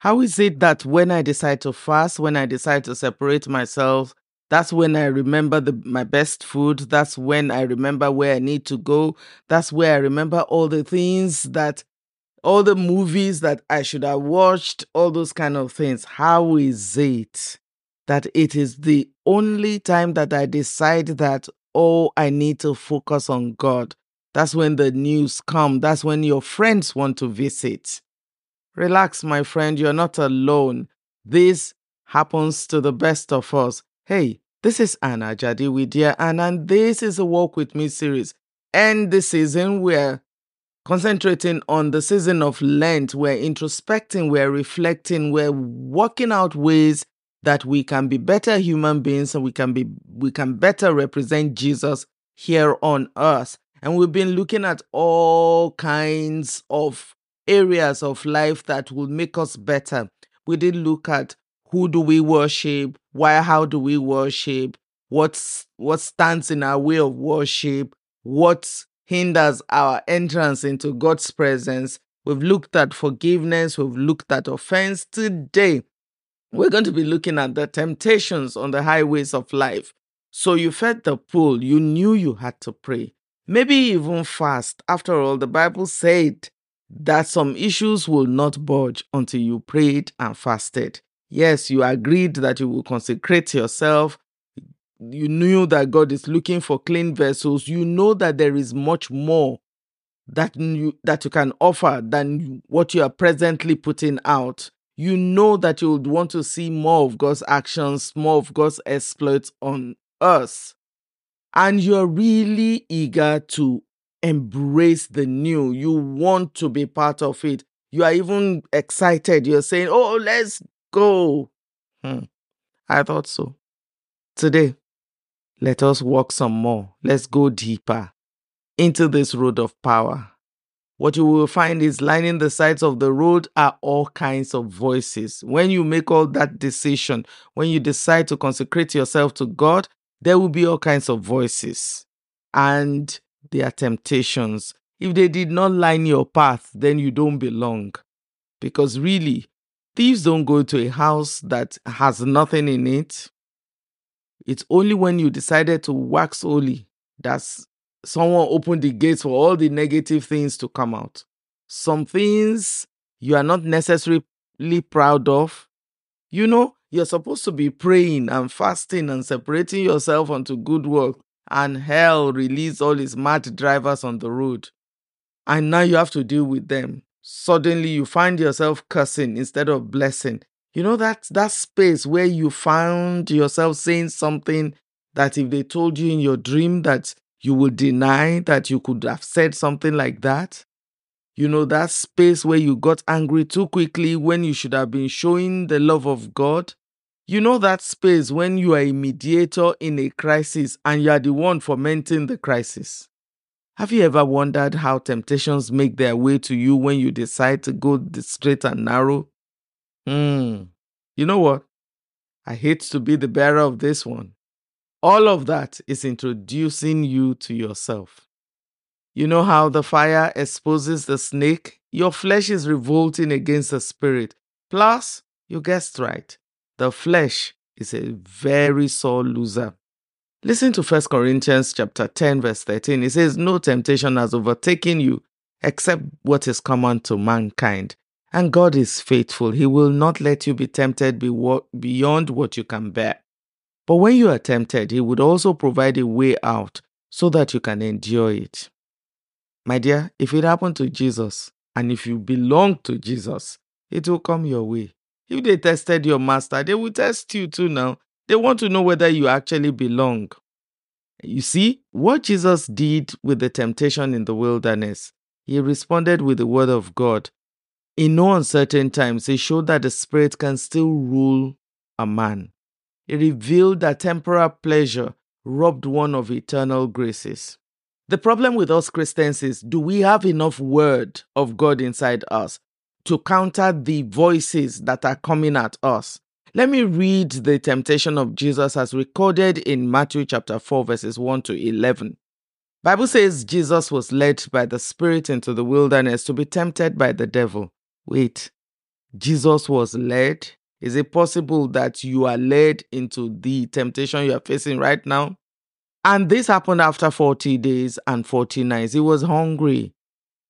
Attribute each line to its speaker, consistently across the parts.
Speaker 1: How is it that when I decide to fast, when I decide to separate myself, that's when I remember the, my best food. That's when I remember where I need to go. That's where I remember all the things that, all the movies that I should have watched, all those kind of things. How is it that it is the only time that I decide that, oh, I need to focus on God? That's when the news come. That's when your friends want to visit. Relax, my friend, you're not alone. This happens to the best of us. Hey, this is Arna Jadi with dear Arna, and this is a Walk With Me series. And this season, we're concentrating on the season of Lent. We're introspecting, we're reflecting, we're working out ways that we can be better human beings and we can be we can better represent Jesus here on earth. And we've been looking at all kinds of areas of life that will make us better. We didn't look at who do we worship, why how do we worship, what's what stands in our way of worship, what hinders our entrance into God's presence. We've looked at forgiveness, we've looked at offense. Today, we're going to be looking at the temptations on the highways of life. So you fed the pool, you knew you had to pray, maybe even fast. After all, the Bible said that some issues will not budge until you prayed and fasted. Yes, you agreed that you will consecrate yourself. You knew that God is looking for clean vessels. You know that there is much more that you that you can offer than what you are presently putting out. You know that you would want to see more of God's actions, more of God's exploits on us. And you're really eager to embrace the new. You want to be part of it. You are even excited. You're saying, Oh, let's go. Hmm. I thought so. Today, let us walk some more. Let's go deeper into this road of power. What you will find is lining the sides of the road are all kinds of voices. When you make all that decision, when you decide to consecrate yourself to God, there will be all kinds of voices. And their temptations. If they did not line your path, then you don't belong. Because really, thieves don't go to a house that has nothing in it. It's only when you decided to wax holy that someone opened the gates for all the negative things to come out. Some things you are not necessarily proud of. You know, you're supposed to be praying and fasting and separating yourself unto good work and hell released all his mad drivers on the road. And now you have to deal with them. Suddenly you find yourself cursing instead of blessing. You know that that space where you found yourself saying something that if they told you in your dream that you would deny that you could have said something like that? You know that space where you got angry too quickly when you should have been showing the love of God? You know that space when you are a mediator in a crisis and you are the one fomenting the crisis. Have you ever wondered how temptations make their way to you when you decide to go the straight and narrow? Hmm. You know what? I hate to be the bearer of this one. All of that is introducing you to yourself. You know how the fire exposes the snake? Your flesh is revolting against the spirit. Plus, you guessed right the flesh is a very sore loser. Listen to 1 Corinthians chapter 10 verse 13. It says no temptation has overtaken you except what is common to mankind. And God is faithful. He will not let you be tempted beyond what you can bear. But when you are tempted, He would also provide a way out so that you can endure it. My dear, if it happened to Jesus and if you belong to Jesus, it will come your way. If they tested your master, they will test you too now. They want to know whether you actually belong. You see, what Jesus did with the temptation in the wilderness, he responded with the word of God. In no uncertain times, he showed that the Spirit can still rule a man. He revealed that temporal pleasure robbed one of eternal graces. The problem with us Christians is do we have enough word of God inside us to counter the voices that are coming at us. Let me read the temptation of Jesus as recorded in Matthew chapter 4 verses 1 to 11. Bible says Jesus was led by the Spirit into the wilderness to be tempted by the devil. Wait. Jesus was led? Is it possible that you are led into the temptation you are facing right now? And this happened after 40 days and 40 nights. He was hungry.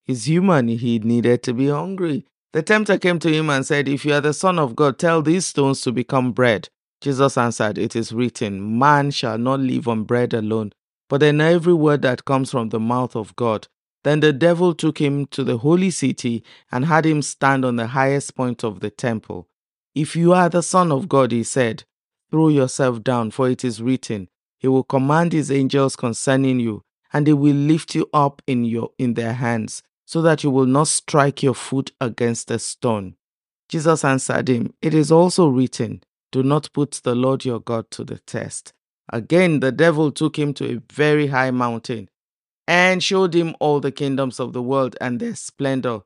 Speaker 1: He's human. He needed to be hungry. The tempter came to him and said, If you are the Son of God, tell these stones to become bread. Jesus answered, It is written, Man shall not live on bread alone, but in every word that comes from the mouth of God. Then the devil took him to the holy city and had him stand on the highest point of the temple. If you are the Son of God, he said, throw yourself down, for it is written, He will command His angels concerning you, and they will lift you up in, your, in their hands, so that you will not strike your foot against a stone. Jesus answered him, It is also written, Do not put the Lord your God to the test. Again, the devil took him to a very high mountain and showed him all the kingdoms of the world and their splendor.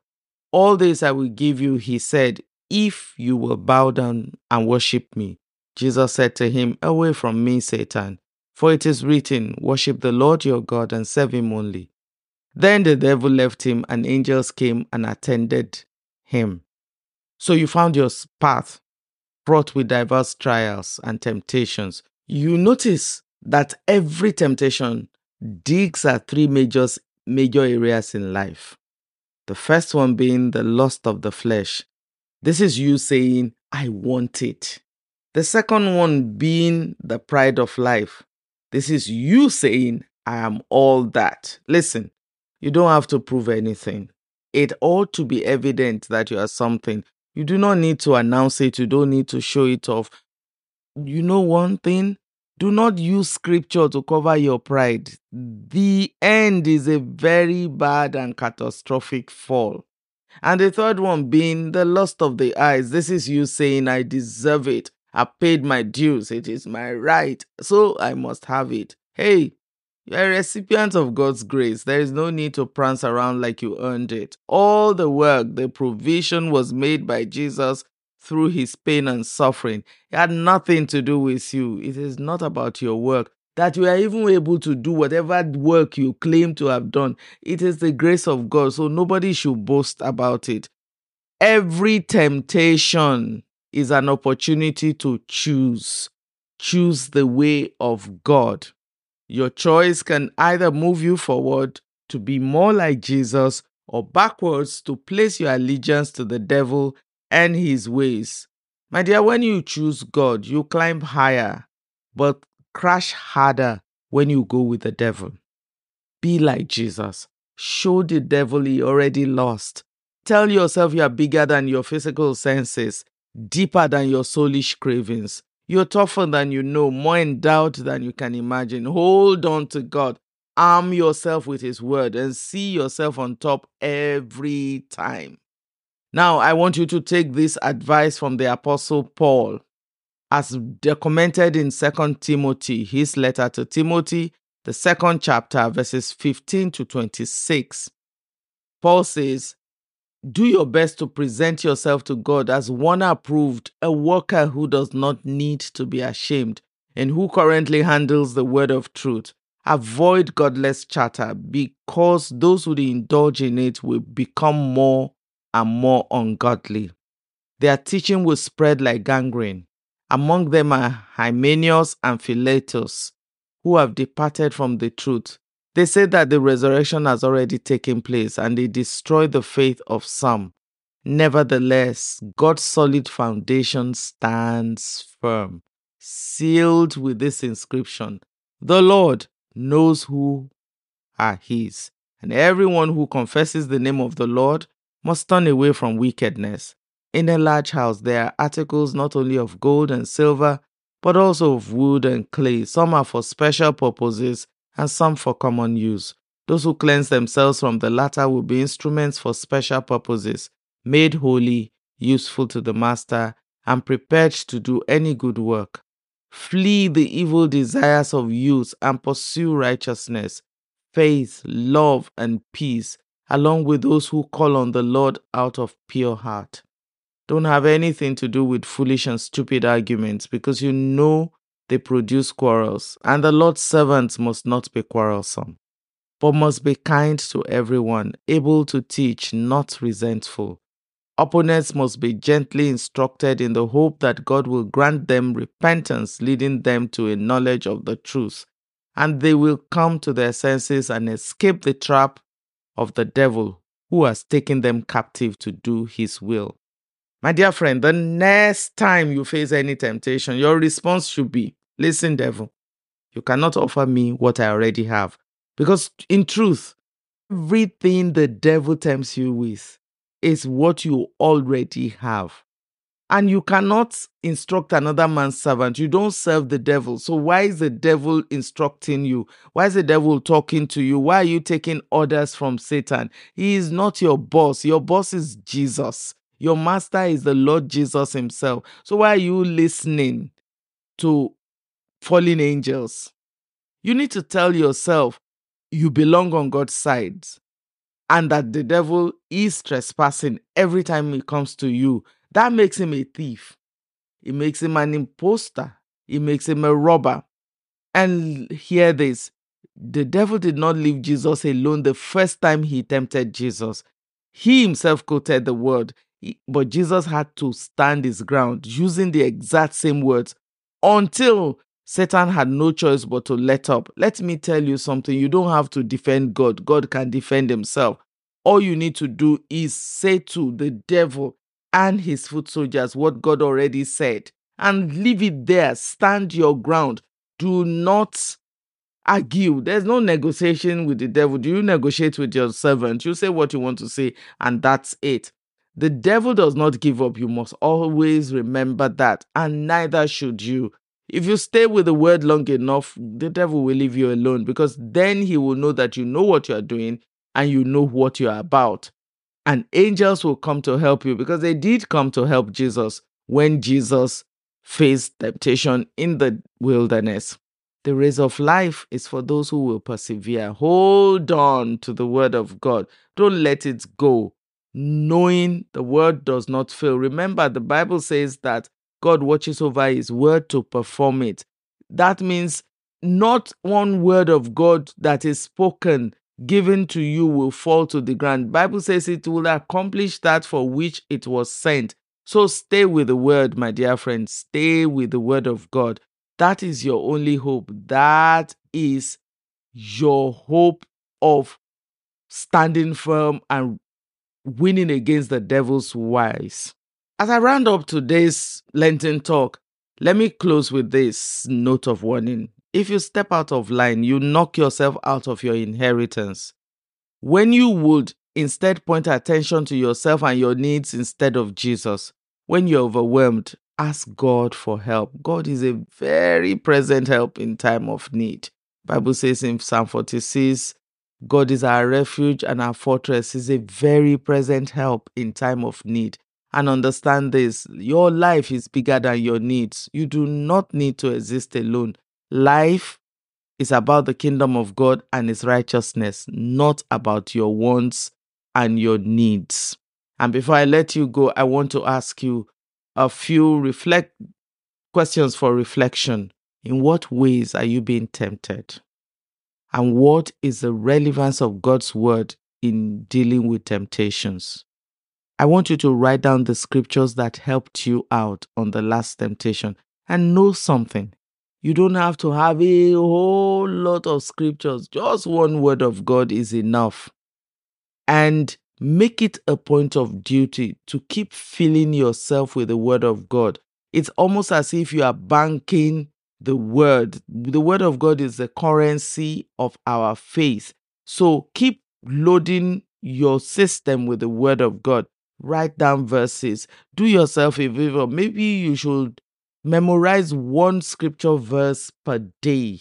Speaker 1: All this I will give you, he said, if you will bow down and worship me. Jesus said to him, Away from me, Satan, for it is written, Worship the Lord your God and serve him only. Then the devil left him, and angels came and attended him. So you found your path fraught with diverse trials and temptations. You notice that every temptation digs at three major, major areas in life. The first one being the lust of the flesh. This is you saying, I want it. The second one being the pride of life. This is you saying, I am all that. Listen, you don't have to prove anything. It ought to be evident that you are something. You do not need to announce it, you don't need to show it off. You know one thing? Do not use scripture to cover your pride. The end is a very bad and catastrophic fall. And the third one being the lust of the eyes. This is you saying, I deserve it. I paid my dues. It is my right. So I must have it. Hey, you're a recipient of God's grace. There is no need to prance around like you earned it. All the work, the provision was made by Jesus through his pain and suffering. It had nothing to do with you. It is not about your work. That you are even able to do whatever work you claim to have done. It is the grace of God. So nobody should boast about it. Every temptation is an opportunity to choose. Choose the way of God. Your choice can either move you forward to be more like Jesus or backwards to place your allegiance to the devil and his ways. My dear, when you choose God, you climb higher, but crash harder when you go with the devil. Be like Jesus. Show the devil he already lost. Tell yourself you are bigger than your physical senses, deeper than your soulish cravings. You're tougher than you know, more endowed than you can imagine. Hold on to God. Arm yourself with His word and see yourself on top every time. Now, I want you to take this advice from the Apostle Paul as documented in 2 Timothy, his letter to Timothy, the second chapter, verses 15 to 26. Paul says, Do your best to present yourself to God as one approved, a worker who does not need to be ashamed, and who currently handles the word of truth. Avoid godless chatter because those who indulge in it will become more and more ungodly. Their teaching will spread like gangrene. Among them are Hymenaeus and Philetus, who have departed from the truth. They say that the resurrection has already taken place and they destroy the faith of some. Nevertheless, God's solid foundation stands firm, sealed with this inscription The Lord knows who are his, and everyone who confesses the name of the Lord must turn away from wickedness. In a large house, there are articles not only of gold and silver, but also of wood and clay. Some are for special purposes and some for common use. Those who cleanse themselves from the latter will be instruments for special purposes, made holy, useful to the master, and prepared to do any good work. Flee the evil desires of youth and pursue righteousness, faith, love, and peace along with those who call on the Lord out of pure heart. Don't have anything to do with foolish and stupid arguments because you know they produce quarrels, and the Lord's servants must not be quarrelsome, but must be kind to everyone, able to teach, not resentful, Opponents must be gently instructed in the hope that God will grant them repentance, leading them to a knowledge of the truth, and they will come to their senses and escape the trap of the devil who has taken them captive to do his will. My dear friend, the next time you face any temptation, your response should be Listen, devil, you cannot offer me what I already have. Because in truth, everything the devil tempts you with is what you already have. And you cannot instruct another man's servant. You don't serve the devil. So, why is the devil instructing you? Why is the devil talking to you? Why are you taking orders from Satan? He is not your boss. Your boss is Jesus. Your master is the Lord Jesus Himself. So, why are you listening to fallen angels? You need to tell yourself you belong on God's side and that the devil is trespassing every time he comes to you. That makes him a thief. It makes him an impostor. It makes him a robber. And hear this the devil did not leave Jesus alone the first time he tempted Jesus. He himself quoted the word, but Jesus had to stand his ground using the exact same words until Satan had no choice but to let up. Let me tell you something you don't have to defend God, God can defend himself. All you need to do is say to the devil and his foot soldiers what God already said and leave it there. Stand your ground. Do not argue. There's no negotiation with the devil. Do you negotiate with your servant? You say what you want to say, and that's it. The devil does not give up. You must always remember that, and neither should you. If you stay with the word long enough, the devil will leave you alone because then he will know that you know what you are doing and you know what you are about. And angels will come to help you because they did come to help Jesus when Jesus faced temptation in the wilderness. The race of life is for those who will persevere. Hold on to the word of God. Don't let it go. Knowing the word does not fail. Remember, the Bible says that God watches over his word to perform it. That means not one word of God that is spoken given to you will fall to the ground. Bible says it will accomplish that for which it was sent. So stay with the word, my dear friend. Stay with the word of God. That is your only hope. That is your hope of standing firm and winning against the devil's wiles. As I round up today's Lenten talk, let me close with this note of warning. If you step out of line, you knock yourself out of your inheritance. When you would instead point attention to yourself and your needs instead of Jesus, when you're overwhelmed, ask God for help. God is a very present help in time of need. Bible says in Psalm 46, God is our refuge and our fortress is a very present help in time of need. And understand this, your life is bigger than your needs. You do not need to exist alone. Life is about the kingdom of God and its righteousness, not about your wants and your needs. And before I let you go, I want to ask you a few reflect questions for reflection. In what ways are you being tempted? And what is the relevance of God's word in dealing with temptations? I want you to write down the scriptures that helped you out on the last temptation and know something. You don't have to have a whole lot of scriptures. Just one word of God is enough. And make it a point of duty to keep filling yourself with the word of God. It's almost as if you are banking the word. The word of God is the currency of our faith. So keep loading your system with the word of God. Write down verses. Do yourself a favor. Maybe you should memorize one scripture verse per day.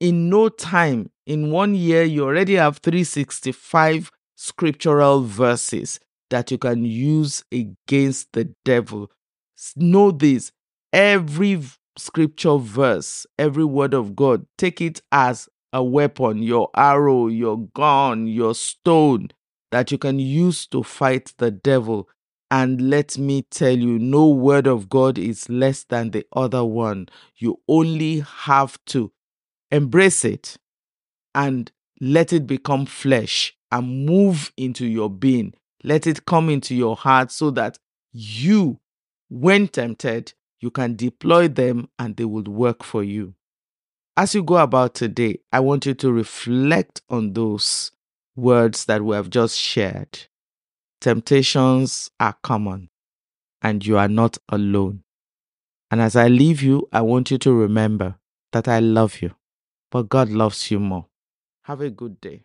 Speaker 1: In no time, in one year, you already have 365 scriptural verses that you can use against the devil. Know this every scripture verse, every word of God, take it as a weapon, your arrow, your gun, your stone that you can use to fight the devil and let me tell you, no word of God is less than the other one. You only have to embrace it and let it become flesh and move into your being. Let it come into your heart so that you, when tempted, you can deploy them and they will work for you. As you go about today, I want you to reflect on those words that we have just shared. Temptations are common, and you are not alone. And as I leave you, I want you to remember that I love you, but God loves you more. Have a good day.